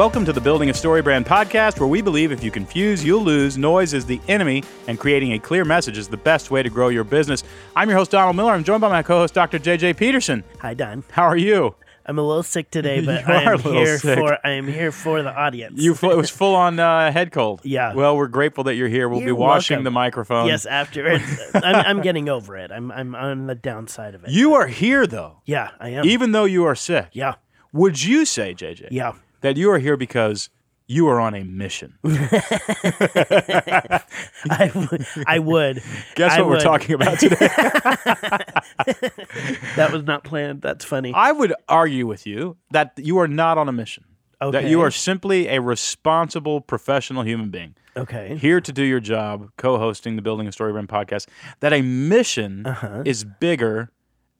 Welcome to the Building a Story Brand podcast, where we believe if you confuse, you'll lose. Noise is the enemy, and creating a clear message is the best way to grow your business. I'm your host, Donald Miller. I'm joined by my co host, Dr. JJ Peterson. Hi, Don. How are you? I'm a little sick today, but I am here sick. for I am here for the audience. You it was full on uh, head cold. Yeah. Well, we're grateful that you're here. We'll be You're washing welcome. the microphone. yes, after it, I'm, I'm getting over it. I'm I'm on the downside of it. You are here though, yeah, I am. even though you are sick. yeah, Would you say, JJ, yeah. That you are here because you are on a mission? I would. Guess I what we're talking about today? That was not planned. That's funny. I would argue with you that you are not on a mission. That you are simply a responsible professional human being okay. here to do your job, co-hosting the Building a Story Brand podcast. That a mission Uh-huh. is bigger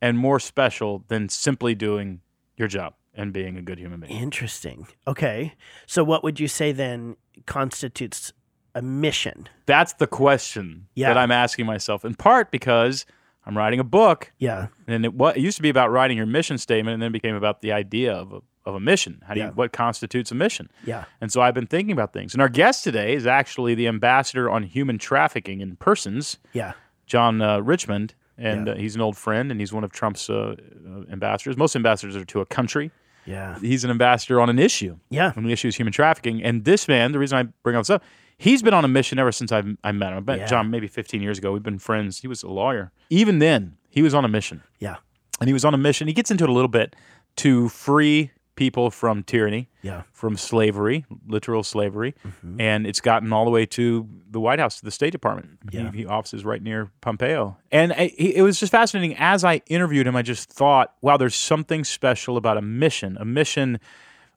and more special than simply doing your job and being a good human being. Interesting. Okay. So, what would you say then constitutes a mission? That's the question Yeah. that I'm asking myself. In part because I'm writing a book, Yeah. and it, what, it used to be about writing your mission statement, and then became about the idea of a, of a mission. How do you, Yeah. what constitutes a mission? Yeah. And so I've been thinking about things. And our guest today is actually the ambassador on human trafficking in persons, Yeah. John uh, Richmond. And Yeah. uh, he's an old friend, and he's one of Trump's uh, uh, ambassadors. Most ambassadors are to a country. Yeah. He's an ambassador on an issue, Yeah. and the issue is human trafficking. And this man, the reason I bring all this up, he's been on a mission ever since I've, I met him. I met Yeah. John maybe 15 years ago. We've been friends. He was a lawyer. Even then, he was on a mission Yeah. and he was on a mission. He gets into it a little bit to free people from tyranny, Yeah. from slavery, literal slavery, Mm-hmm. and it's gotten all the way to the White House, to the State Department. Yeah. He, he offices right near Pompeo, and I, he- it was just fascinating. As I interviewed him, I just thought, wow, there's something special about a mission. A mission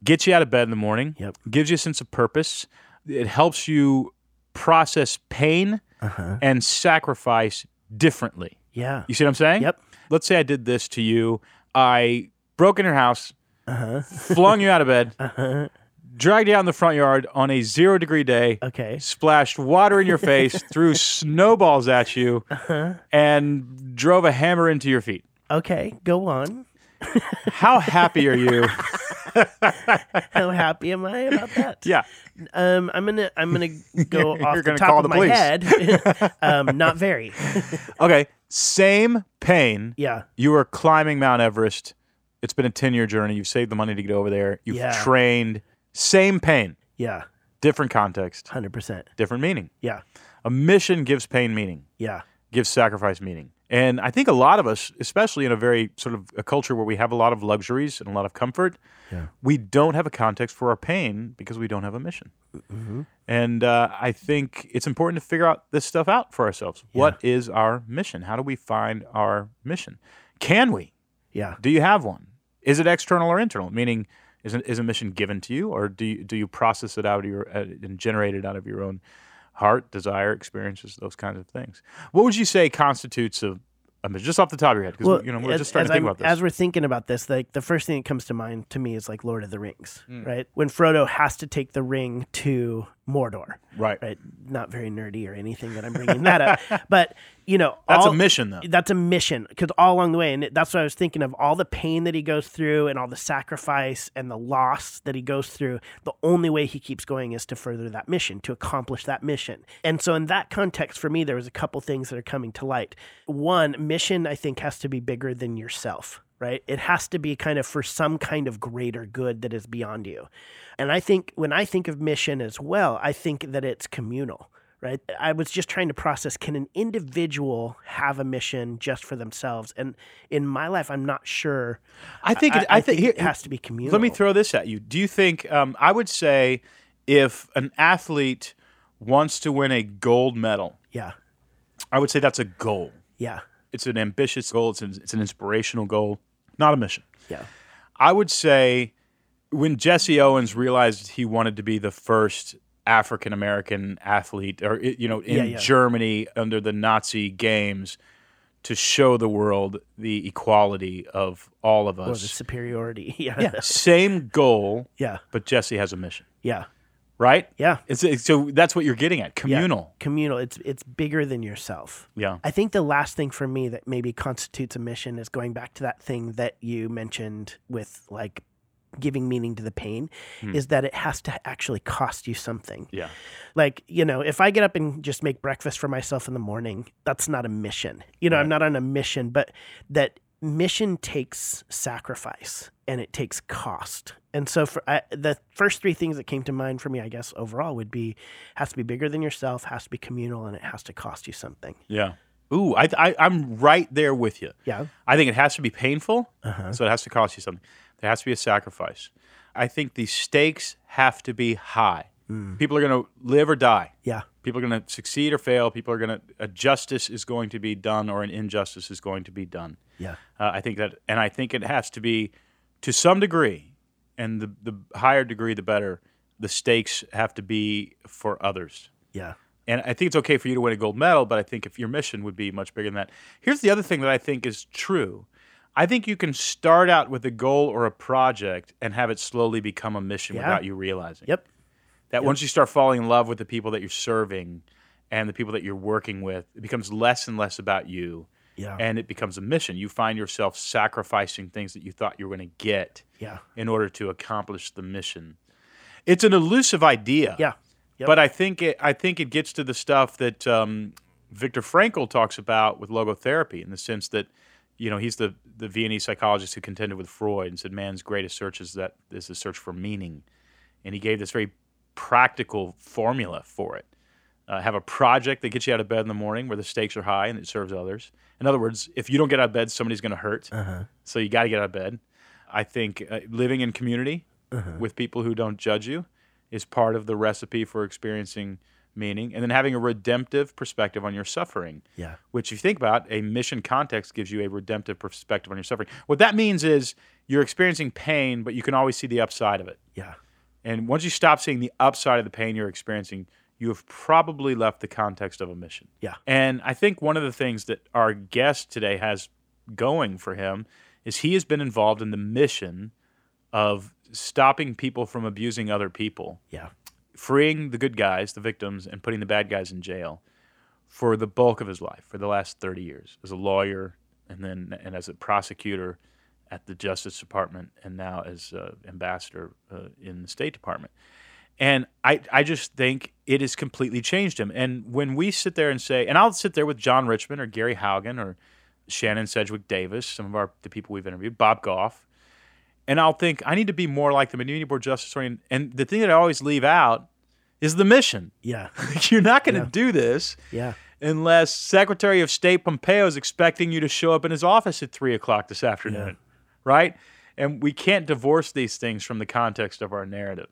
gets you out of bed in the morning, Yep. gives you a sense of purpose. It helps you process pain Uh-huh. and sacrifice differently. Yeah. You see what I'm saying? Yep. Let's say I did this to you. I broke in your house, Uh-huh. flung you out of bed, Uh-huh. dragged you out in the front yard on a zero degree day, Okay. splashed water in your face, threw snowballs at you, Uh-huh. and drove a hammer into your feet. Okay. Go on. How happy are you? How happy am I about that? yeah. Um, I'm gonna I'm gonna go off the top of the my police. head. um, not very. Okay. Same pain. yeah. You are climbing Mount Everest. It's been a 10 year journey. You've saved the money to get over there. You've Yeah. trained. Same pain. Yeah. Different context, Hundred percent. different meaning. Yeah. A mission gives pain meaning. Yeah. gives sacrifice meaning. And I think a lot of us, especially in a very sort of a culture where we have a lot of luxuries and a lot of comfort, Yeah. we don't have a context for our pain because we don't have a mission. Mm-hmm. And uh, I think it's important to figure out this stuff out for ourselves. What is our mission? How do we find our mission? Can we? Yeah. Do you have one? Is it external or internal? Meaning, is, it, is a mission given to you, or do you, do you process it out of your uh, and generate it out of your own heart, desire, experiences, those kinds of things? What would you say constitutes a, a mission? Just off the top of your head, because you know we're as, just starting to think I'm- about this. As we're thinking about this, like the first thing that comes to mind to me is like Lord of the Rings, Hmm. right? When Frodo has to take the ring to Mordor, right. right? Not very nerdy or anything that I'm bringing that up, but you know, That's all- a mission, though. That's a mission because all along the way, and that's what I was thinking of all the pain that he goes through and all the sacrifice and the loss that he goes through. The only way he keeps going is to further that mission, to accomplish that mission. And so, in that context, for me, there was a couple things that are coming to light. One, mission, I think, has to be bigger than yourself. Right? It has to be kind of for some kind of greater good that is beyond you. And I think when I think of mission as well, I think that it's communal right? I was just trying to process can an individual have a mission just for themselves? And in my life, I'm not sure. I think. it, I, I, think, it has to be communal. Let me throw this at you. Do you think? Um, I would say, if an athlete wants to win a gold medal, Yeah. I would say that's a goal. Yeah. It's an ambitious goal. It's an, it's an inspirational goal, not a mission. Yeah. I would say when Jesse Owens realized he wanted to be the first African American athlete, or you know, in Yeah, yeah. Germany under the Nazi games, to show the world the equality of all of us, Or the superiority. Yeah. yeah, same goal, Yeah. but Jesse has a mission, Yeah. Right? Yeah. It's, it's so that's what you're getting at, Yeah. communal. Communal. It's it's bigger than yourself. Yeah. I think the last thing for me that maybe constitutes a mission is going back to that thing that you mentioned with like giving meaning to the pain hmm. is that it has to actually cost you something. Yeah. Like, you know, if I get up and just make breakfast for myself in the morning, that's not a mission. You know, I'm not on a mission, but that mission takes sacrifice and it takes cost. And so for I, the first three things that came to mind for me, I guess overall would be has to be bigger than yourself, has to be communal, and it has to cost you something. Yeah. Ooh, I, I, I'm right there with you. Yeah. I think it has to be painful, Uh-huh. so it has to cost you something. There has to be a sacrifice. I think the stakes have to be high. Mm. People are going to live or die. Yeah. People are going to succeed or fail. People are going to a justice is going to be done or an injustice is going to be done. Yeah. Uh, I think that, and I think it has to be to some degree, and the the higher degree, the better. The stakes have to be for others. Yeah. And I think it's okay for you to win a gold medal, but I think if your mission would be much bigger than that. Here's the other thing that I think is true. I think you can start out with a goal or a project and have it slowly become a mission Yeah. without you realizing. Yep. That once you start falling in love with the people that you're serving and the people that you're working with, it becomes less and less about you Yeah. and it becomes a mission. You find yourself sacrificing things that you thought you were going to get yeah. in order to accomplish the mission. It's an elusive idea. Yeah. Yep. But I think it I think it gets to the stuff that um, Viktor Frankl talks about with logotherapy in the sense that you know he's the the Viennese psychologist who contended with Freud and said man's greatest search is that is the search for meaning, and he gave this very practical formula for it. Uh, have a project that gets you out of bed in the morning where the stakes are high and it serves others. In other words, if you don't get out of bed, somebody's going to hurt. Uh-huh. So you got to get out of bed. I think uh, living in community Uh-huh. with people who don't judge you is part of the recipe for experiencing meaning. And then having a redemptive perspective on your suffering, Yeah. which, if you think about, a mission context gives you a redemptive perspective on your suffering. What that means is you're experiencing pain, but you can always see the upside of it. Yeah. And once you stop seeing the upside of the pain you're experiencing, you have probably left the context of a mission. Yeah. And I think one of the things that our guest today has going for him is he has been involved in the mission of stopping people from abusing other people, Yeah. freeing the good guys, the victims, and putting the bad guys in jail for the bulk of his life, for the last 30 years, as a lawyer and then and as a prosecutor at the Justice Department and now as uh, ambassador uh, in the State Department. And I, I just think it has completely changed him. And when we sit there and say, and I'll sit there with John Richmond or Gary Haugen or Shannon Sedgwick Davis, some of our the people we've interviewed, Bob Goff, and I'll think I need to be more like the Community Board Justice Historian. And the thing that I always leave out is the mission. Yeah. You're not going to Yeah. do this Yeah. unless Secretary of State Pompeo is expecting you to show up in his office at three o'clock this afternoon, right? And we can't divorce these things from the context of our narrative.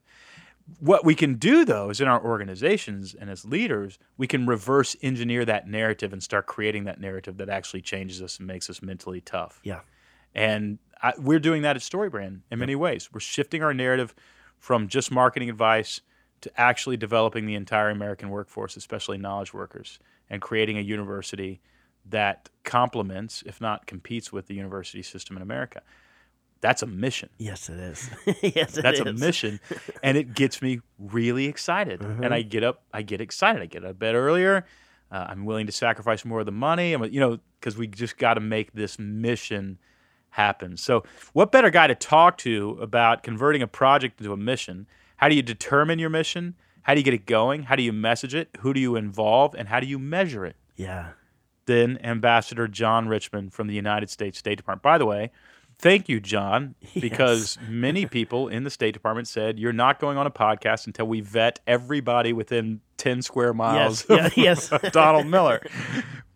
What we can do, though, is in our organizations and as leaders, we can reverse engineer that narrative and start creating that narrative that actually changes us and makes us mentally tough. Yeah. And I, we're doing that at StoryBrand in many ways. We're shifting our narrative from just marketing advice to actually developing the entire American workforce, especially knowledge workers, and creating a university that complements, if not competes with, the university system in America. That's a mission. Yes, it is. yes, it That's a mission, and it gets me really excited. And I get up, I get excited. I get out of bed earlier. Uh, I'm willing to sacrifice more of the money. I'm, you know, because we just got to make this mission happen. So, what better guy to talk to about converting a project into a mission? How do you determine your mission? How do you get it going? How do you message it? Who do you involve? And how do you measure it? Yeah. Then Ambassador John Richmond from the United States State Department. By the way, thank you, John, because many people in the State Department said you're not going on a podcast until we vet everybody within 10 square miles Yes. Yes. of Donald Miller.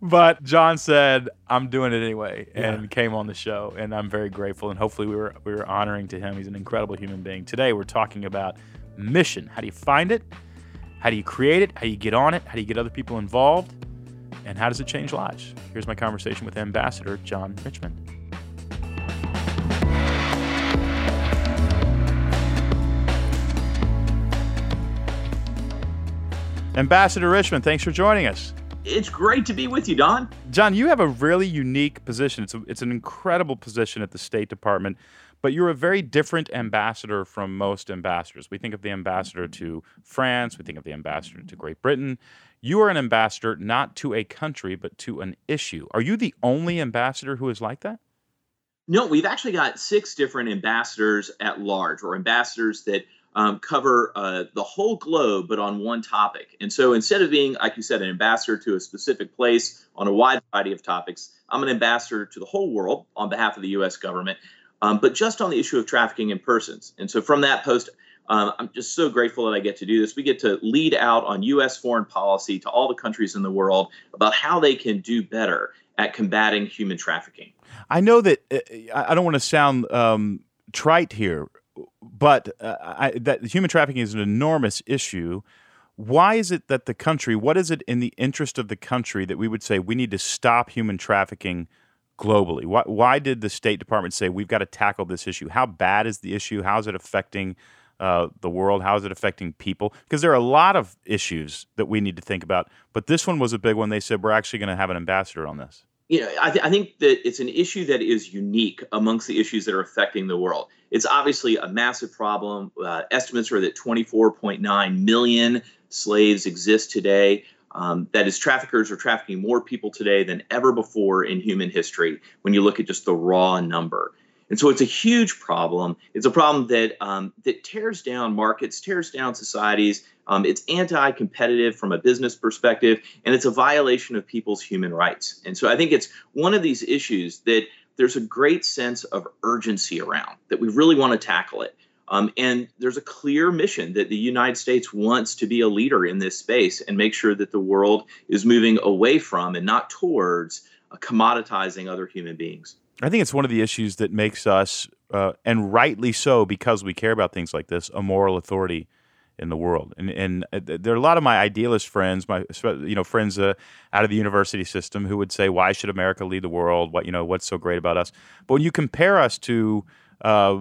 But John said, I'm doing it anyway, and Yeah. came on the show, and I'm very grateful. And hopefully, we were we were honoring to him. He's an incredible human being. Today, we're talking about mission. How do you find it? How do you create it? How do you get on it? How do you get other people involved? And how does it change lives? Here's my conversation with Ambassador John Richmond. Ambassador Richmond, thanks for joining us. It's great to be with you, Don. John, you have a really unique position. It's, a, it's an incredible position at the State Department, but you're a very different ambassador from most ambassadors. We think of the ambassador to France, we think of the ambassador to Great Britain. You are an ambassador not to a country, but to an issue. Are you the only ambassador who is like that? No, we've actually got six different ambassadors at large, or ambassadors that um, cover uh, the whole globe, but on one topic. And so instead of being, like you said, an ambassador to a specific place on a wide variety of topics, I'm an ambassador to the whole world on behalf of the U.S. government, um, but just on the issue of trafficking in persons. And so from that post, um, I'm just so grateful that I get to do this. We get to lead out on U.S. foreign policy to all the countries in the world about how they can do better at combating human trafficking. I know that uh, I don't want to sound um, trite here, but uh, I, that human trafficking is an enormous issue. Why is it that the country, what is it in the interest of the country that we would say we need to stop human trafficking globally? Why, why did the State Department say we've got to tackle this issue? How bad is the issue? How is it affecting uh, the world? How is it affecting people? Because there are a lot of issues that we need to think about, but this one was a big one. They said we're actually going to have an ambassador on this you know, I, th- I, think that it's an issue that is unique amongst the issues that are affecting the world. It's obviously a massive problem. Uh, estimates are that 24.9 million slaves exist today. Um, that is, traffickers are trafficking more people today than ever before in human history when you look at just the raw number. And so it's a huge problem. It's a problem that um, that tears down markets, tears down societies. Um, it's anti-competitive from a business perspective, and it's a violation of people's human rights. And so I think it's one of these issues that there's a great sense of urgency around that we really want to tackle it. Um, and there's a clear mission that the United States wants to be a leader in this space and make sure that the world is moving away from and not towards uh, commoditizing other human beings. I think it's one of the issues that makes us, uh, and rightly so, because we care about things like this, a moral authority in the world. And and uh, there are a lot of my idealist friends, my you know friends uh, out of the university system, who would say, "Why should America lead the world? What you know, what's so great about us?" But when you compare us to, uh,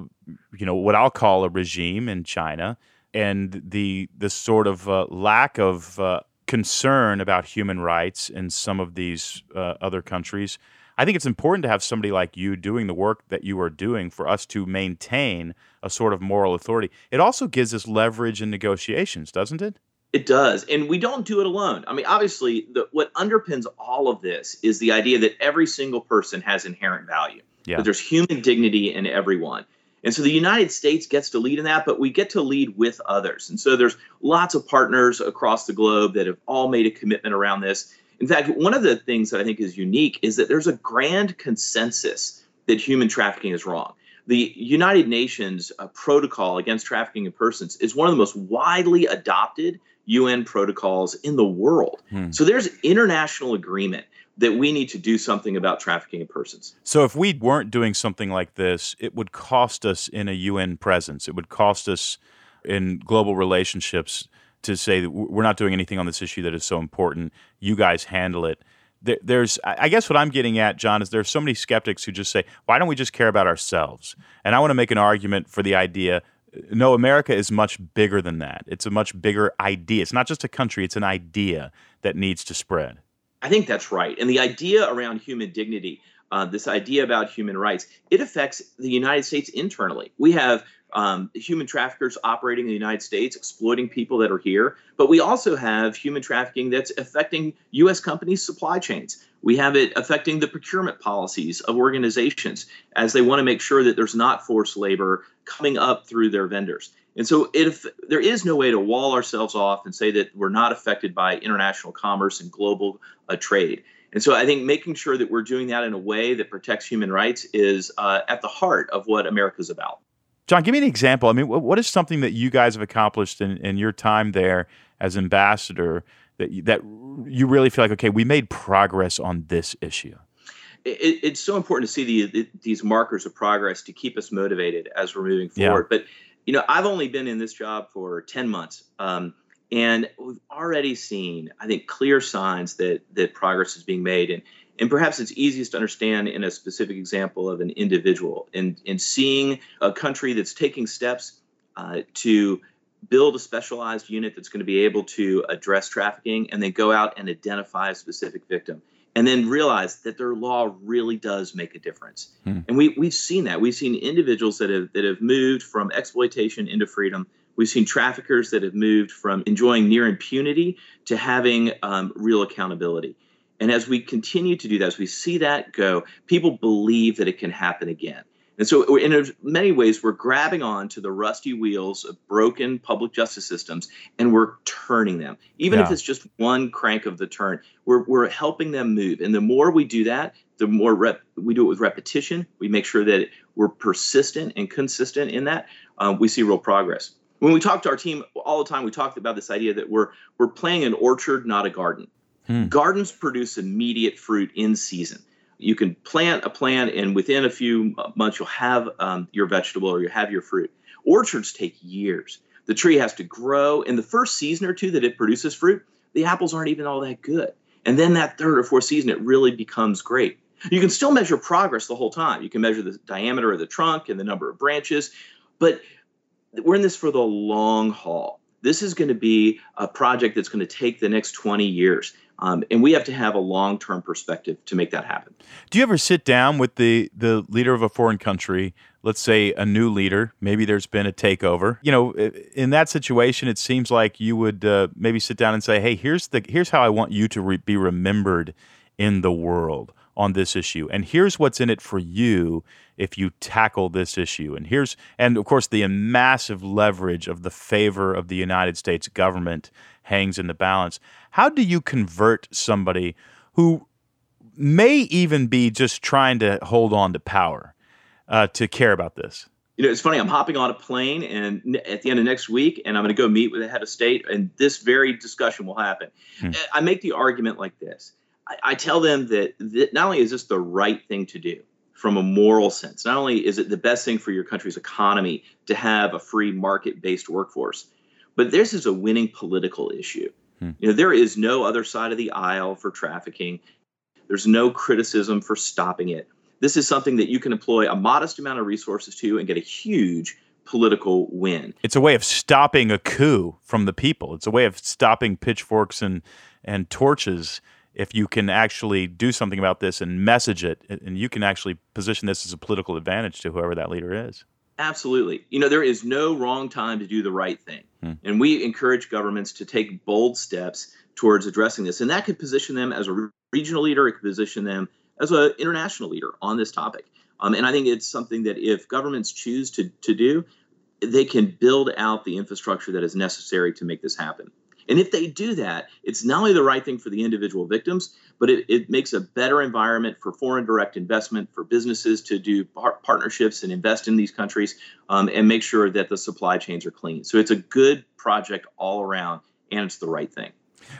you know, what I'll call a regime in China, and the the sort of uh, lack of uh, concern about human rights in some of these other countries I think it's important to have somebody like you doing the work that you are doing for us to maintain a sort of moral authority. It also gives us leverage in negotiations, doesn't it? It does. And we don't do it alone. I mean, obviously, the, what underpins all of this is the idea that every single person has inherent value, yeah. that there's human dignity in everyone. And so the United States gets to lead in that, but we get to lead with others. And so there's lots of partners across the globe that have all made a commitment around this. In fact, one of the things that I think is unique is that there's a grand consensus that human trafficking is wrong. The United Nations uh, protocol against trafficking in persons is one of the most widely adopted UN protocols in the world. Hmm. So there's international agreement that we need to do something about trafficking in persons. So if we weren't doing something like this, it would cost us in a UN presence. It would cost us in global relationships to say that we're not doing anything on this issue that is so important. You guys handle it. there's, I guess, what I'm getting at, John, is there's so many skeptics who just say, "Why don't we just care about ourselves?" And I want to make an argument for the idea. No, America is much bigger than that. It's a much bigger idea. It's not just a country; it's an idea that needs to spread. I think that's right. And the idea around human dignity, uh, this idea about human rights, it affects the United States internally. We have um, human traffickers operating in the United States, exploiting people that are here. But we also have human trafficking that's affecting U.S. companies' supply chains. We have it affecting the procurement policies of organizations as they want to make sure that there's not forced labor coming up through their vendors. And so, if there is no way to wall ourselves off and say that we're not affected by international commerce and global uh, trade. And so, I think making sure that we're doing that in a way that protects human rights is uh, at the heart of what America's about. John, give me an example. I mean, what is something that you guys have accomplished in, in your time there as ambassador that you, that you really feel like, okay, we made progress on this issue? It, it's so important to see the, the, these markers of progress to keep us motivated as we're moving forward. Yeah. But you know, I've only been in this job for ten months, um, and we've already seen, I think, clear signs that that progress is being made. And and perhaps it's easiest to understand in a specific example of an individual and, and seeing a country that's taking steps uh, to build a specialized unit that's going to be able to address trafficking and then go out and identify a specific victim and then realize that their law really does make a difference. Hmm. And we, we've seen that. We've seen individuals that have, that have moved from exploitation into freedom. We've seen traffickers that have moved from enjoying near impunity to having um, real accountability. And as we continue to do that, as we see that go, people believe that it can happen again. And so, in many ways, we're grabbing on to the rusty wheels of broken public justice systems and we're turning them. Even yeah. if it's just one crank of the turn, we're, we're helping them move. And the more we do that, the more rep, we do it with repetition. We make sure that we're persistent and consistent in that. Um, we see real progress. When we talk to our team all the time, we talk about this idea that we're we're playing an orchard, not a garden. Hmm. Gardens produce immediate fruit in season. You can plant a plant and within a few months you'll have um, your vegetable or you have your fruit. Orchards take years. The tree has to grow. In the first season or two that it produces fruit the apples aren't even all that good. And then that third or fourth season it really becomes great. You can still measure progress the whole time. You can measure the diameter of the trunk and the number of branches but we're in this for the long haul. This is going to be a project that's going to take the next 20 years um, and we have to have a long term perspective to make that happen. Do you ever sit down with the, the leader of a foreign country, let's say a new leader, maybe there's been a takeover? You know, in that situation, it seems like you would uh, maybe sit down and say, hey, here's, the, here's how I want you to re- be remembered in the world on this issue. And here's what's in it for you if you tackle this issue. And here's, and of course, the massive leverage of the favor of the United States government hangs in the balance. How do you convert somebody who may even be just trying to hold on to power uh, to care about this? You know, it's funny. I'm hopping on a plane, and at the end of next week, and I'm going to go meet with the head of state, and this very discussion will happen. Hmm. I make the argument like this: I, I tell them that, that not only is this the right thing to do, from a moral sense. Not only is it the best thing for your country's economy to have a free market based workforce, but this is a winning political issue. Hmm. You know, there is no other side of the aisle for trafficking. There's no criticism for stopping it. This is something that you can employ a modest amount of resources to and get a huge political win. It's a way of stopping a coup from the people. It's a way of stopping pitchforks and and torches if you can actually do something about this and message it and you can actually position this as a political advantage to whoever that leader is. Absolutely. You know, there is no wrong time to do the right thing. Hmm. And we encourage governments to take bold steps towards addressing this. And that could position them as a regional leader, it could position them as an international leader on this topic. Um, and I think it's something that if governments choose to, to do, they can build out the infrastructure that is necessary to make this happen. And if they do that, it's not only the right thing for the individual victims, but it, it makes a better environment for foreign direct investment, for businesses to do par- partnerships and invest in these countries um, and make sure that the supply chains are clean. So it's a good project all around, and it's the right thing.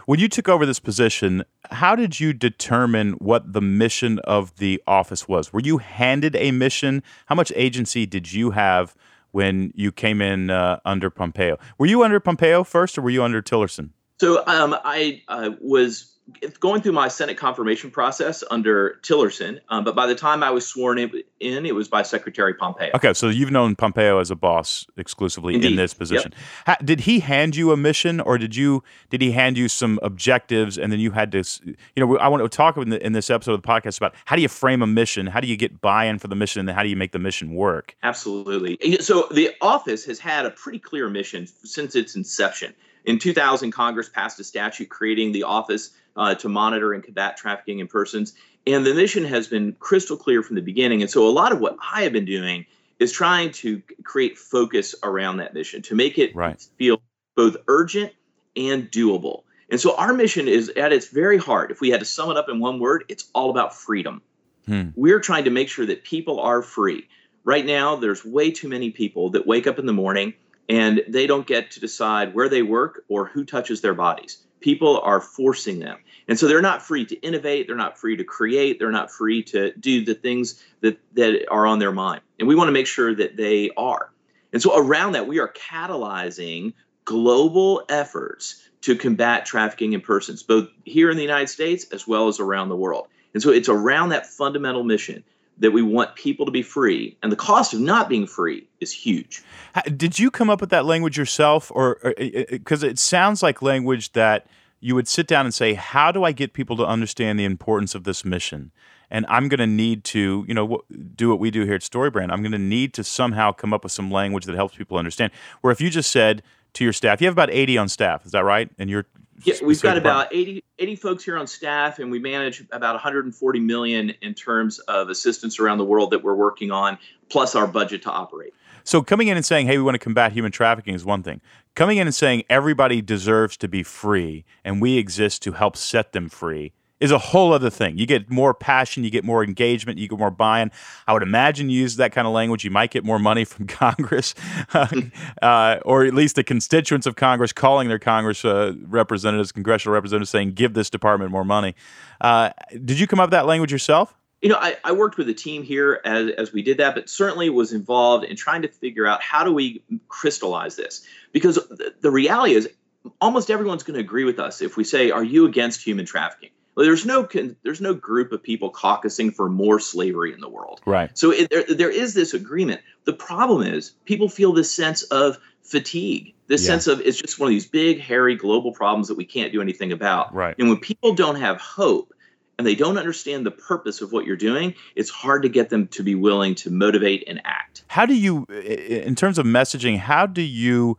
When you took over this position, how did you determine what the mission of the office was? Were you handed a mission? How much agency did you have when you came in uh, under Pompeo. Were you under Pompeo first, or were you under Tillerson? So um, I uh, was going through my Senate confirmation process under Tillerson, um, but by the time I was sworn in, it was by Secretary Pompeo. Okay, so you've known Pompeo as a boss exclusively Indeed. in this position. Yep. did he hand you a mission, or did you did he hand you some objectives, and then you had to, you know, I want to talk in, the, in this episode of the podcast about how do you frame a mission, how do you get buy-in for the mission, and then how do you make the mission work? Absolutely. So the office has had a pretty clear mission since its inception. In 2000, Congress passed a statute creating the Office uh, to Monitor and Combat Trafficking in Persons. And the mission has been crystal clear from the beginning. And so a lot of what I have been doing is trying to create focus around that mission to make it right. feel both urgent and doable. And so our mission is at its very heart, if we had to sum it up in one word, it's all about freedom. Hmm. We're trying to make sure that people are free. Right now, there's way too many people that wake up in the morning and they don't get to decide where they work or who touches their bodies. People are forcing them. And so they're not free to innovate, they're not free to create, they're not free to do the things that, that are on their mind. And we want to make sure that they are. And so around that, we are catalyzing global efforts to combat trafficking in persons, both here in the United States as well as around the world. And so it's around that fundamental mission that we want people to be free, and the cost of not being free is huge. Did you come up with that language yourself, or because uh, uh, it sounds like language that you would sit down and say, "How do I get people to understand the importance of this mission?" And I'm going to need to, you know, do what we do here at Storybrand. I'm going to need to somehow come up with some language that helps people understand. Where if you just said, to your staff? You have about 80 on staff, is that right? And you're yeah, we've got about 80, 80 folks here on staff, and we manage about 140 million in terms of assistance around the world that we're working on, plus our budget to operate. So coming in and saying, "Hey, we want to combat human trafficking," is one thing. Coming in and saying everybody deserves to be free, and we exist to help set them free is a whole other thing. You get more passion, you get more engagement, you get more buy-in. I would imagine you use that kind of language, you might get more money from Congress, uh, or at least the constituents of Congress calling their Congress uh, representatives, congressional representatives, saying, "Give this department more money." Uh, did you come up with that language yourself? You know, I, I worked with a team here as, as we did that, but certainly was involved in trying to figure out how do we crystallize this because the reality is almost everyone's going to agree with us if we say, "Are you against human trafficking?" There's no there's no group of people caucusing for more slavery in the world. Right. So it, there, there is this agreement. The problem is people feel this sense of fatigue, this yeah. sense of it's just one of these big, hairy global problems that we can't do anything about. Right. And when people don't have hope and they don't understand the purpose of what you're doing, it's hard to get them to be willing to motivate and act. How do you, in terms of messaging, how do you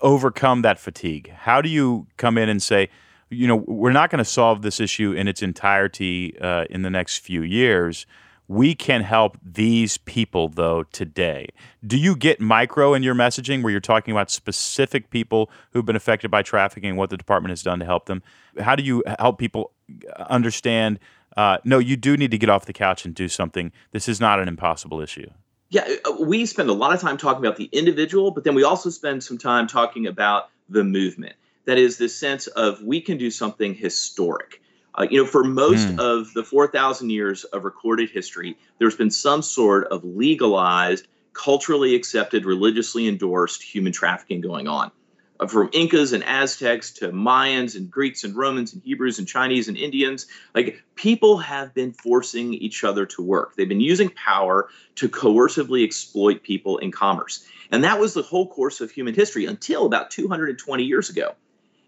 overcome that fatigue? How do you come in and say, you know, we're not going to solve this issue in its entirety uh, in the next few years. We can help these people, though, today. Do you get micro in your messaging where you're talking about specific people who've been affected by trafficking and what the department has done to help them? How do you help people understand uh, no, you do need to get off the couch and do something? This is not an impossible issue. Yeah, uh, we spend a lot of time talking about the individual, but then we also spend some time talking about the movement that is this sense of we can do something historic. Uh, you know, for most mm. of the 4,000 years of recorded history, there's been some sort of legalized, culturally accepted, religiously endorsed human trafficking going on. Uh, from Incas and Aztecs to Mayans and Greeks and Romans and Hebrews and Chinese and Indians, like people have been forcing each other to work. They've been using power to coercively exploit people in commerce. And that was the whole course of human history until about 220 years ago.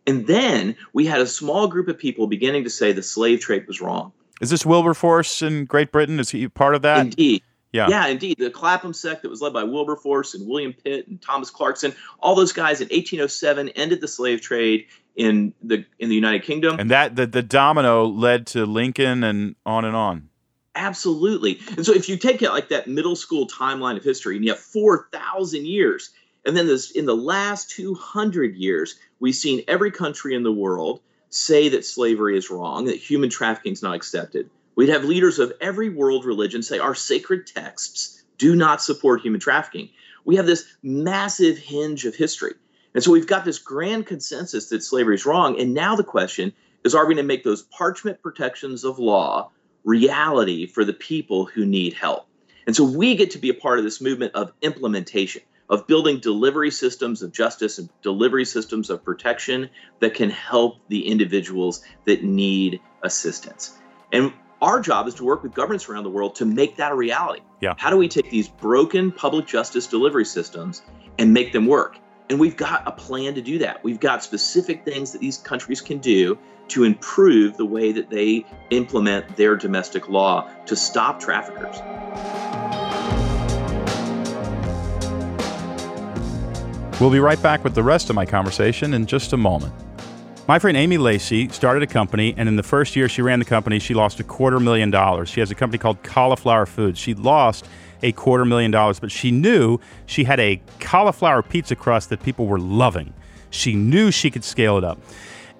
And then we had a small group of people beginning to say the slave trade was wrong. Is this Wilberforce in Great Britain? Is he part of that? Indeed. Yeah. yeah, indeed. The Clapham sect that was led by Wilberforce and William Pitt and Thomas Clarkson, all those guys in 1807 ended the slave trade in the in the United Kingdom. And that the, the domino led to Lincoln and on and on. Absolutely. And so if you take it like that middle school timeline of history and you have 4,000 years, and then this, in the last 200 years, we've seen every country in the world say that slavery is wrong, that human trafficking is not accepted. We'd have leaders of every world religion say our sacred texts do not support human trafficking. We have this massive hinge of history. And so we've got this grand consensus that slavery is wrong. And now the question is are we going to make those parchment protections of law reality for the people who need help? And so we get to be a part of this movement of implementation of building delivery systems of justice and delivery systems of protection that can help the individuals that need assistance. And our job is to work with governments around the world to make that a reality. Yeah. How do we take these broken public justice delivery systems and make them work? And we've got a plan to do that. We've got specific things that these countries can do to improve the way that they implement their domestic law to stop traffickers. We'll be right back with the rest of my conversation in just a moment. My friend Amy Lacey started a company, and in the first year she ran the company, she lost a quarter million dollars. She has a company called Cali'flour Foods. She lost a quarter million dollars, but she knew she had a cauliflower pizza crust that people were loving. She knew she could scale it up.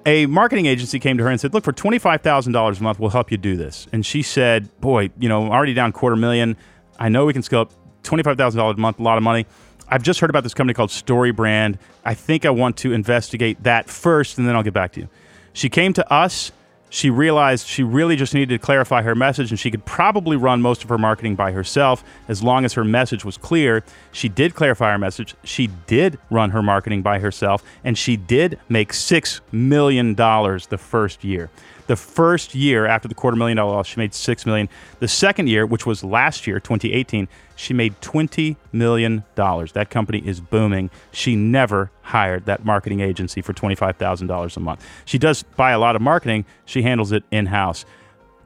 A marketing agency came to her and said, Look, for $25,000 a month, we'll help you do this. And she said, Boy, you know, I'm already down quarter million. I know we can scale up $25,000 a month, a lot of money. I've just heard about this company called Story Brand. I think I want to investigate that first, and then I'll get back to you. She came to us. She realized she really just needed to clarify her message, and she could probably run most of her marketing by herself as long as her message was clear. She did clarify her message. She did run her marketing by herself, and she did make $6 million the first year. The first year after the quarter million dollar loss, she made 6 million. The second year, which was last year, 2018, she made $20 million. That company is booming. She never hired that marketing agency for $25,000 a month. She does buy a lot of marketing, she handles it in house.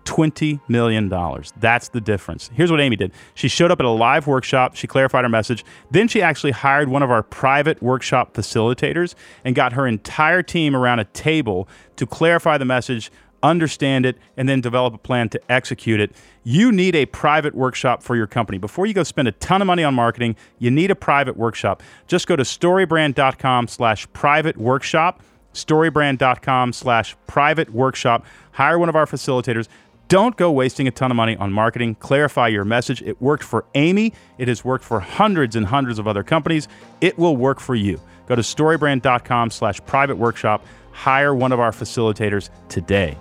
$20 million. That's the difference. Here's what Amy did she showed up at a live workshop, she clarified her message. Then she actually hired one of our private workshop facilitators and got her entire team around a table to clarify the message, understand it, and then develop a plan to execute it. You need a private workshop for your company. Before you go spend a ton of money on marketing, you need a private workshop. Just go to storybrand.com slash private workshop storybrand.com slash private workshop hire one of our facilitators don't go wasting a ton of money on marketing. Clarify your message. It worked for Amy. It has worked for hundreds and hundreds of other companies. It will work for you. Go to storybrand.com slash private workshop. Hire one of our facilitators today.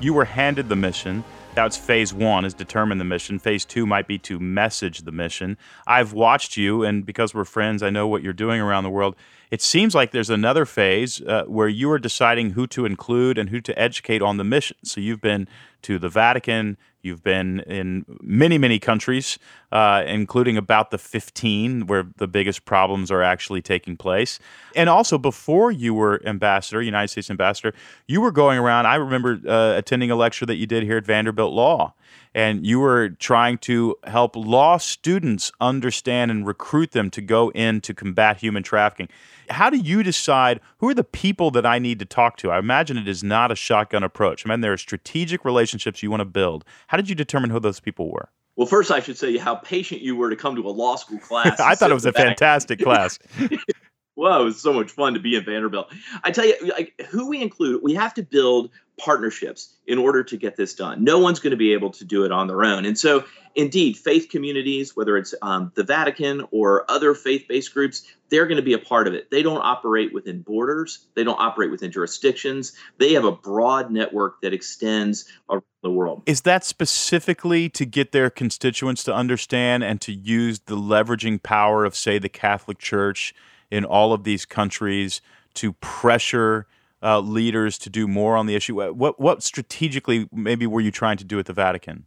You were handed the mission. That's phase one is determine the mission. Phase two might be to message the mission. I've watched you, and because we're friends, I know what you're doing around the world. It seems like there's another phase uh, where you are deciding who to include and who to educate on the mission. So you've been to the Vatican, you've been in many, many countries, uh, including about the 15 where the biggest problems are actually taking place. And also, before you were ambassador, United States ambassador, you were going around. I remember uh, attending a lecture that you did here at Vanderbilt Law and you were trying to help law students understand and recruit them to go in to combat human trafficking. How do you decide who are the people that I need to talk to? I imagine it is not a shotgun approach. I mean, there are strategic relationships you want to build. How did you determine who those people were? Well, first, I should say how patient you were to come to a law school class. I thought it was a back. fantastic class. well, it was so much fun to be in Vanderbilt. I tell you, like, who we include, we have to build partnerships in order to get this done. No one's going to be able to do it on their own. And so, indeed, faith communities, whether it's um, the Vatican or other faith based groups, they're going to be a part of it. They don't operate within borders, they don't operate within jurisdictions. They have a broad network that extends around the world. Is that specifically to get their constituents to understand and to use the leveraging power of, say, the Catholic Church in all of these countries to pressure? Uh, leaders to do more on the issue? What what strategically maybe were you trying to do at the Vatican?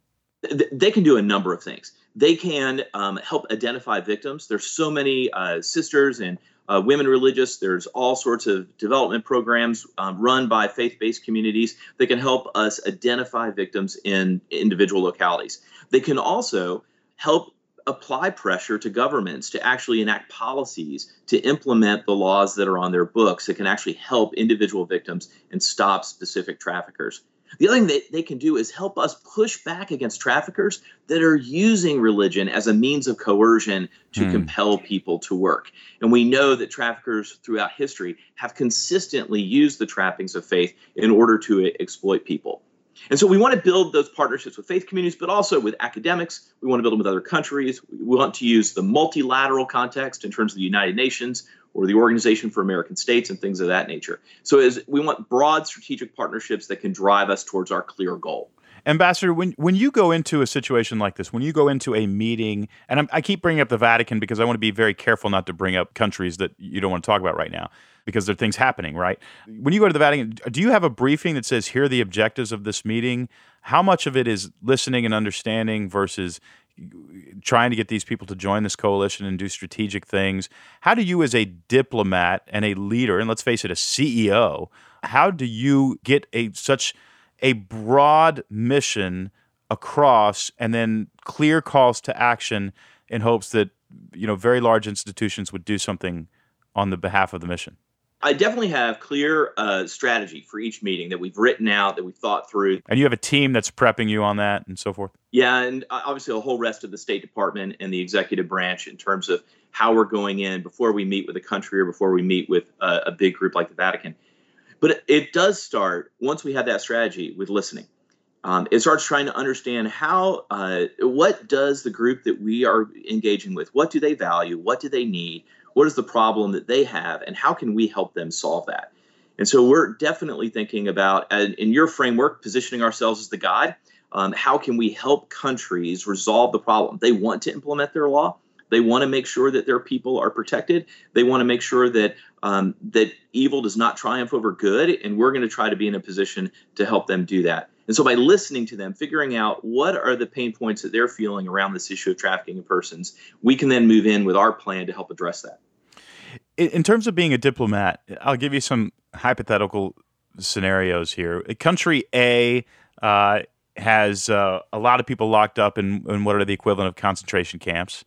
They can do a number of things. They can um, help identify victims. There's so many uh, sisters and uh, women religious. There's all sorts of development programs um, run by faith-based communities that can help us identify victims in individual localities. They can also help apply pressure to governments to actually enact policies to implement the laws that are on their books that can actually help individual victims and stop specific traffickers. The other thing that they can do is help us push back against traffickers that are using religion as a means of coercion to mm. compel people to work. And we know that traffickers throughout history have consistently used the trappings of faith in order to exploit people. And so we want to build those partnerships with faith communities, but also with academics. We want to build them with other countries. We want to use the multilateral context in terms of the United Nations or the Organization for American States and things of that nature. So as we want broad strategic partnerships that can drive us towards our clear goal. Ambassador, when when you go into a situation like this, when you go into a meeting, and I'm, i keep bringing up the Vatican because I want to be very careful not to bring up countries that you don't want to talk about right now because there are things happening, right? When you go to the Vatican, do you have a briefing that says here are the objectives of this meeting? How much of it is listening and understanding versus trying to get these people to join this coalition and do strategic things? How do you, as a diplomat and a leader, and let's face it, a CEO, how do you get a such a broad mission across and then clear calls to action in hopes that you know very large institutions would do something on the behalf of the mission? I definitely have clear uh, strategy for each meeting that we've written out, that we've thought through. And you have a team that's prepping you on that and so forth? Yeah, and uh, obviously the whole rest of the State Department and the executive branch in terms of how we're going in before we meet with a country or before we meet with a, a big group like the Vatican. But it, does start, once we have that strategy, with listening. Um, it starts trying to understand how, uh, what does the group that we are engaging with, what do they value, what do they need, what is the problem that they have and how can we help them solve that and so we're definitely thinking about in your framework positioning ourselves as the guide um, how can we help countries resolve the problem they want to implement their law they want to make sure that their people are protected they want to make sure that um, that evil does not triumph over good and we're going to try to be in a position to help them do that and so by listening to them, figuring out what are the pain points that they're feeling around this issue of trafficking in persons, we can then move in with our plan to help address that. in terms of being a diplomat, I'll give you some hypothetical scenarios here. Country A uh, has uh, a lot of people locked up in, in, what are the equivalent of concentration camps.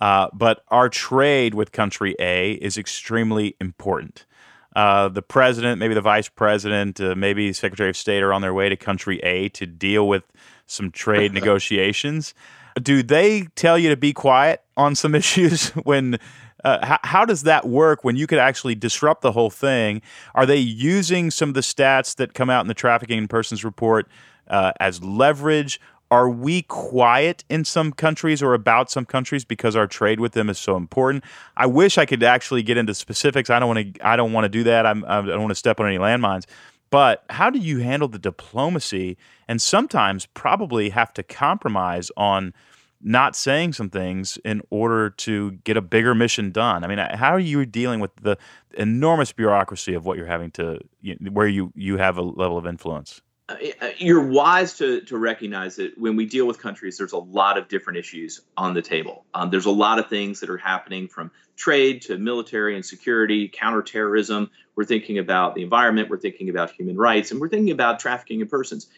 Uh, but our trade with country A is extremely important. Uh, the president, maybe the vice president, uh, maybe Secretary of State are on their way to country A to deal with some trade negotiations. Do they tell you to be quiet on some issues when uh, how, how, does that work when you could actually disrupt the whole thing? Are they using some of the stats that come out in the trafficking in persons report uh, as leverage? Are we quiet in some countries or about some countries because our trade with them is so important? I wish I could actually get into specifics. I don't want to. I don't want to do that. I'm, I don't want to step on any landmines. But how do you handle the diplomacy and sometimes probably have to compromise on not saying some things in order to get a bigger mission done? I mean, uh, how are you dealing with the enormous bureaucracy of what you're having to, where you, you have a level of influence? Uh, uh, you're wise to, to recognize that when we deal with countries, there's a lot of different issues on the table. Um, there's a lot of things that are happening from trade to military and security, counterterrorism. We're thinking about the environment, we're thinking about human rights, and we're thinking about trafficking in persons.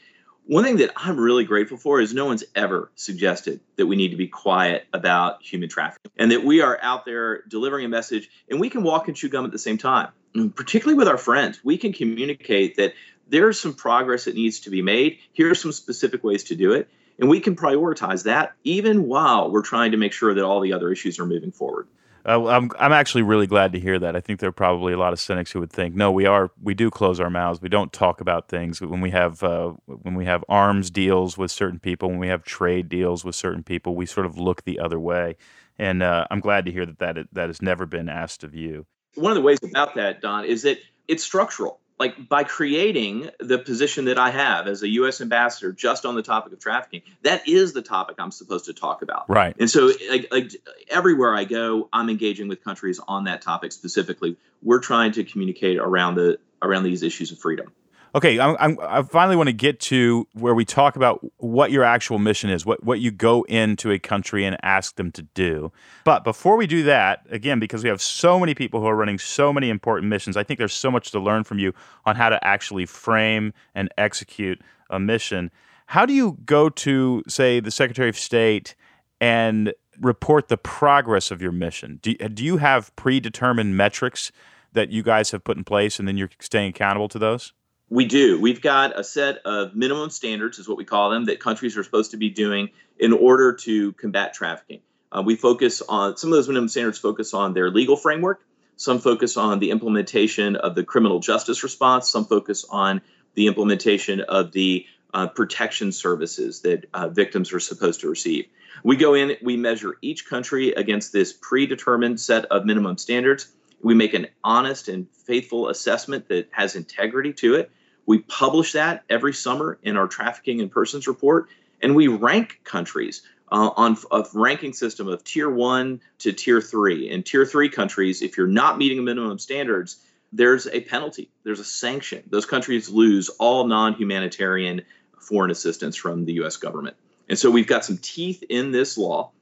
One thing that I'm really grateful for is no one's ever suggested that we need to be quiet about human trafficking and that we are out there delivering a message and we can walk and chew gum at the same time. Particularly with our friends, we can communicate that there's some progress that needs to be made. Here are some specific ways to do it. And we can prioritize that even while we're trying to make sure that all the other issues are moving forward. Uh, I'm I'm actually really glad to hear that. I think there are probably a lot of cynics who would think, no, we are we do close our mouths. We don't talk about things when we have uh, when we have arms deals with certain people, when we have trade deals with certain people, we sort of look the other way. And uh, I'm glad to hear that that that has never been asked of you. One of the ways about that, Don, is that it's structural like by creating the position that I have as a U.S. ambassador just on the topic of trafficking, that is the topic I'm supposed to talk about. Right. And so, like, like everywhere I go, I'm engaging with countries on that topic specifically. We're trying to communicate around the around these issues of freedom. Okay, I'm, I'm, i finally want to get to where we talk about what your actual mission is, what, what you go into a country and ask them to do. But before we do that, again, because we have so many people who are running so many important missions, I think there's so much to learn from you on how to actually frame and execute a mission. How do you go to, say, the Secretary of State and report the progress of your mission? Do, do you have predetermined metrics that you guys have put in place and then you're staying accountable to those? We do. We've got a set of minimum standards, is what we call them, that countries are supposed to be doing in order to combat trafficking. Uh, we focus on some of those minimum standards focus on their legal framework. Some focus on the implementation of the criminal justice response. Some focus on the implementation of the uh, protection services that uh, victims are supposed to receive. We go in, we measure each country against this predetermined set of minimum standards. We make an honest and faithful assessment that has integrity to it. We publish that every summer in our trafficking in persons report, and we rank countries uh, on a ranking system of tier one to tier three. In tier three countries, if you're not meeting minimum standards, there's a penalty, there's a sanction. Those countries lose all non humanitarian foreign assistance from the US government. And so we've got some teeth in this law,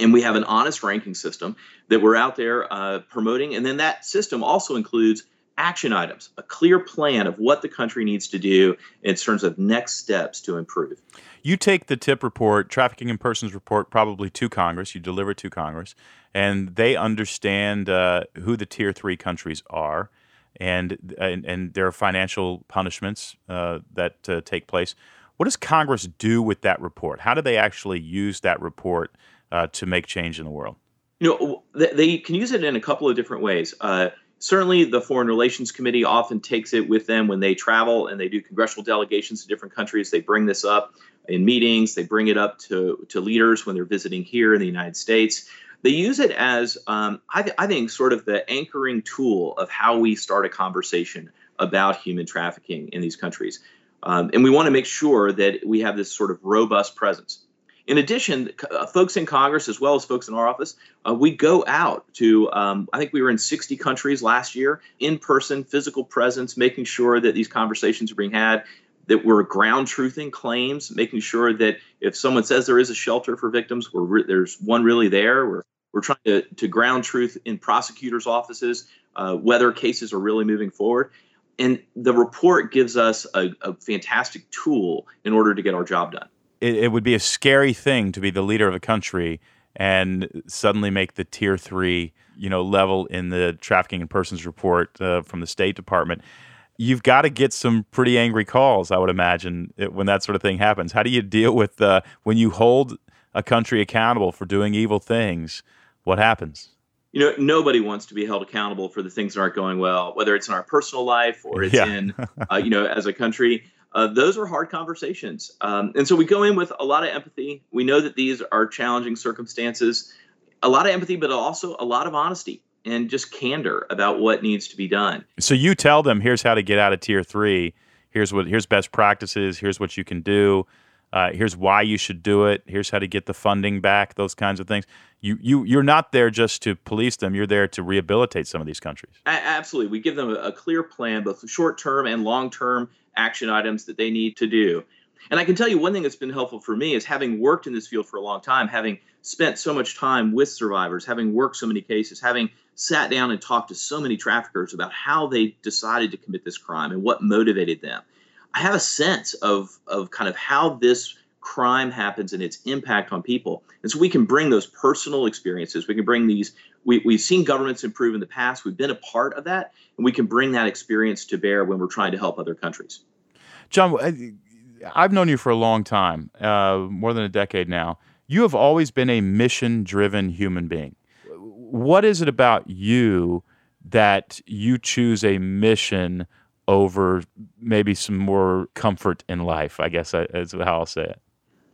and we have an honest ranking system that we're out there uh, promoting. And then that system also includes action items, a clear plan of what the country needs to do in terms of next steps to improve. You take the TIP report, Trafficking in Persons report, probably to Congress. You deliver it to Congress, and they understand uh, who the tier three countries are, and and, and there are financial punishments uh, that uh, take place. What does Congress do with that report? How do they actually use that report uh, to make change in the world? You know, they can use it in a couple of different ways. Certainly the foreign relations committee often takes it with them when they travel and they do congressional delegations to different countries. They bring this up in meetings. They bring it up to, to leaders when they're visiting here in the united states. They use it as um, I, th- I, think sort of the anchoring tool of how we start a conversation about human trafficking in these countries. Um, and we want to make sure that we have this sort of robust presence in addition, uh, folks in Congress, as well as folks in our office, uh, we go out to, um, I think we were in 60 countries last year, in person, physical presence, making sure that these conversations are being had, that we're ground truthing claims, making sure that if someone says there is a shelter for victims, re- there's one really there. We're We're trying to, to ground truth in prosecutors' offices, uh, whether cases are really moving forward. And the report gives us a, a fantastic tool in order to get our job done. It, it would be a scary thing to be the leader of a country and suddenly make the tier three, you know, level in the trafficking in persons report uh, from the State Department. You've got to get some pretty angry calls, I would imagine, when that sort of thing happens. How do you deal with uh, when you hold a country accountable for doing evil things? What happens? You know, nobody wants to be held accountable for the things that aren't going well, whether it's in our personal life or it's Yeah. in, uh, you know, as a country. Uh, those are hard conversations. Um, and so we go in with a lot of empathy. We know that these are challenging circumstances, a lot of empathy, but also a lot of honesty and just candor about what needs to be done. So you tell them, here's how to get out of tier three. Here's what here's best practices. Here's what you can do. Uh, here's why you should do it. Here's how to get the funding back. Those kinds of things. You you you're not there just to police them. You're there to rehabilitate some of these countries. Absolutely. We give them a, a clear plan, both short term and long term action items that they need to do. And I can tell you one thing that's been helpful for me is having worked in this field for a long time, having spent so much time with survivors, having worked so many cases, having sat down and talked to so many traffickers about how they decided to commit this crime and what motivated them. I have a sense of, of kind of how this crime happens and its impact on people. And so we can bring those personal experiences, we can bring these we, we've seen governments improve in the past. We've been a part of that, and we can bring that experience to bear when we're trying to help other countries. John, I've known you for a long time, uh, more than a decade now. You have always been a mission driven human being. What is it about you that you choose a mission over maybe some more comfort in life? I guess I- is how I'll say it.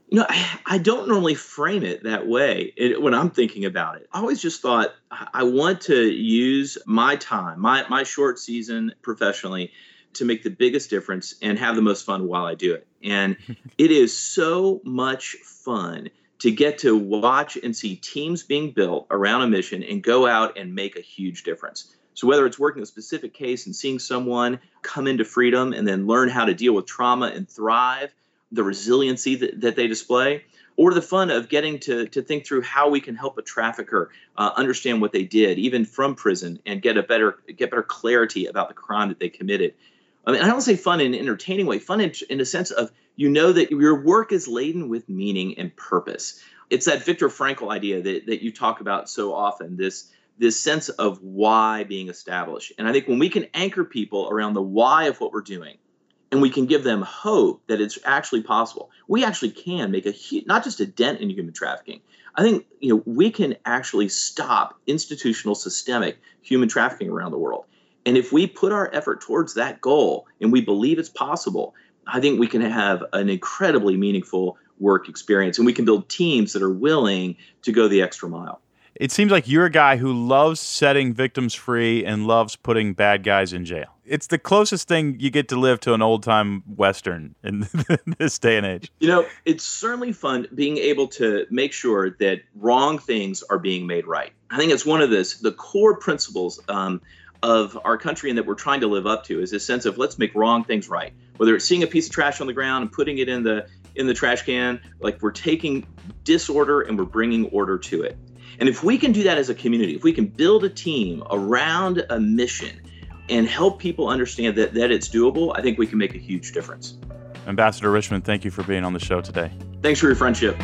You know, I, I don't normally frame it that way it, when I'm thinking about it. I always just thought I I want to use my time, my, my short season professionally, to make the biggest difference and have the most fun while I do it. And it is so much fun to get to watch and see teams being built around a mission and go out and make a huge difference. So whether it's working a specific case and seeing someone come into freedom and then learn how to deal with trauma and thrive, the resiliency that, that they display, or the fun of getting to, to think through how we can help a trafficker uh, understand what they did, even from prison, and get a better get better clarity about the crime that they committed. I mean, I don't say fun in an entertaining way, fun in, in a sense of you know that your work is laden with meaning and purpose. It's that Viktor Frankl idea that, that you talk about so often, this this sense of why being established. And I think when we can anchor people around the why of what we're doing, and we can give them hope that it's actually possible, we actually can make a hu- not just a dent in human trafficking. I think you know we can actually stop institutional systemic human trafficking around the world. And if we put our effort towards that goal and we believe it's possible, I think we can have an incredibly meaningful work experience and we can build teams that are willing to go the extra mile. It seems like you're a guy who loves setting victims free and loves putting bad guys in jail. It's the closest thing you get to live to an old time Western in this day and age. You know, it's certainly fun being able to make sure that wrong things are being made right. I think it's one of this the core principles um, of our country and that we're trying to live up to is this sense of let's make wrong things right. Whether it's seeing a piece of trash on the ground and putting it in the in the trash can, like we're taking disorder and we're bringing order to it. And if we can do that as a community, if we can build a team around a mission and help people understand that that it's doable, I think we can make a huge difference. Ambassador Richmond, thank you for being on the show today. Thanks for your friendship.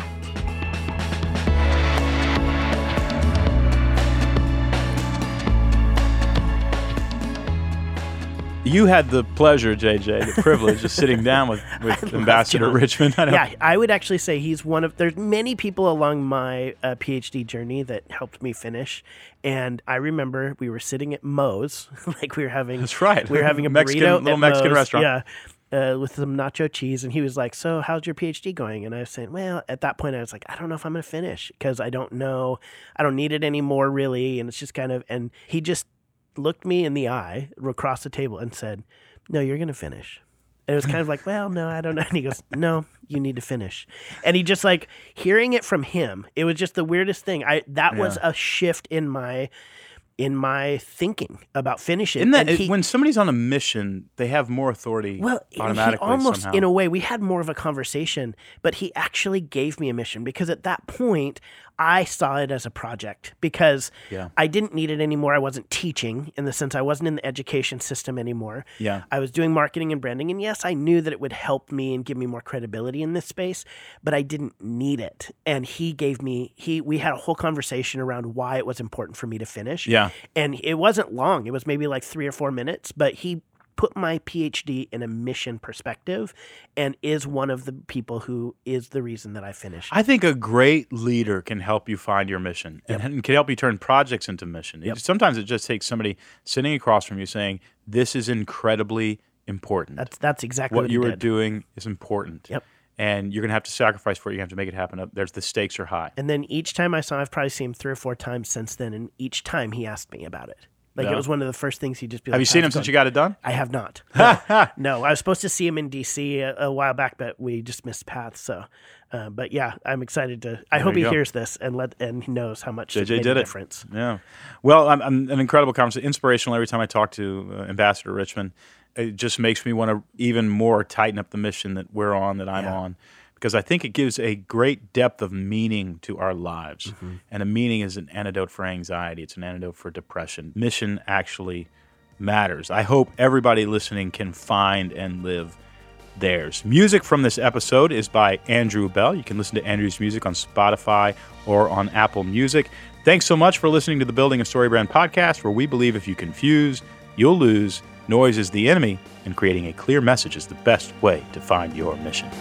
You had the pleasure, JJ, the privilege of sitting down with, with Ambassador Richmond. I yeah, I would actually say he's one of. There's many people along my uh, PhD journey that helped me finish, and I remember we were sitting at Moe's, like we were having. That's right. We were having a Mexican- burrito little Mexican Moe's, restaurant. Yeah. Uh, with some nacho cheese, and he was like, "So, how's your PhD going?" And I was saying, "Well, at that point, I was like, I don't know if I'm going to finish because I don't know, I don't need it anymore, really." And it's just kind of, and he just looked me in the eye across the table and said, "No, you're going to finish." And it was kind of like, well, no, I don't know. And he goes, no, you need to finish. And he just like hearing it from him, it was just the weirdest thing. I that was a shift in my in my thinking about finishing. Isn't that And he- when somebody's on a mission, they have more authority well, he automatically almost somehow. in a way we had more of a conversation, but he actually gave me a mission because at that point I saw it as a project because Yeah. I didn't need it anymore. I wasn't teaching in the sense I wasn't in the education system anymore. Yeah. I was doing marketing and branding. And yes, I knew that it would help me and give me more credibility in this space, but I didn't need it. And he gave me, he, we had a whole conversation around why it was important for me to finish. Yeah. And it wasn't long, it was maybe like three or four minutes, but he put my PhD in a mission perspective and is one of the people who is the reason that I finished. I think a great leader can help you find your mission and, and can help you turn projects into mission. It- sometimes it just takes somebody sitting across from you saying, "This is incredibly important. that's that's exactly what what, you he are doing is important. Yep. And you're going to have to sacrifice for it. You have to make it happen. There's the stakes are high. And then each time I saw, him, I've probably seen him three or four times since then, and each time he asked me about it. Like Yeah. it was one of the first things he just be like. Have like, you seen him "How's since you got it done? I have not. No, no, I was supposed to see him in DC a, a while back, but we just missed paths. So, uh, but yeah, I'm excited to. I hope he go. hears this and let and he knows how much JJ did a it. Yeah. Well, I'm, I'm an incredible conversation, inspirational every time I talk to uh, Ambassador Richmond. It just makes me want to even more tighten up the mission that we're on, that I'm Yeah. on, because I think it gives a great depth of meaning to our lives. Mm-hmm. And a meaning is an antidote for anxiety, it's an antidote for depression. Mission actually matters. I hope everybody listening can find and live theirs. Music from this episode is by Andrew Bell. You can listen to Andrew's music on Spotify or on Apple Music. Thanks so much for listening to the Building a Story Brand podcast, where we believe if you confuse, you'll lose. Noise is the enemy, and creating a clear message is the best way to find your mission.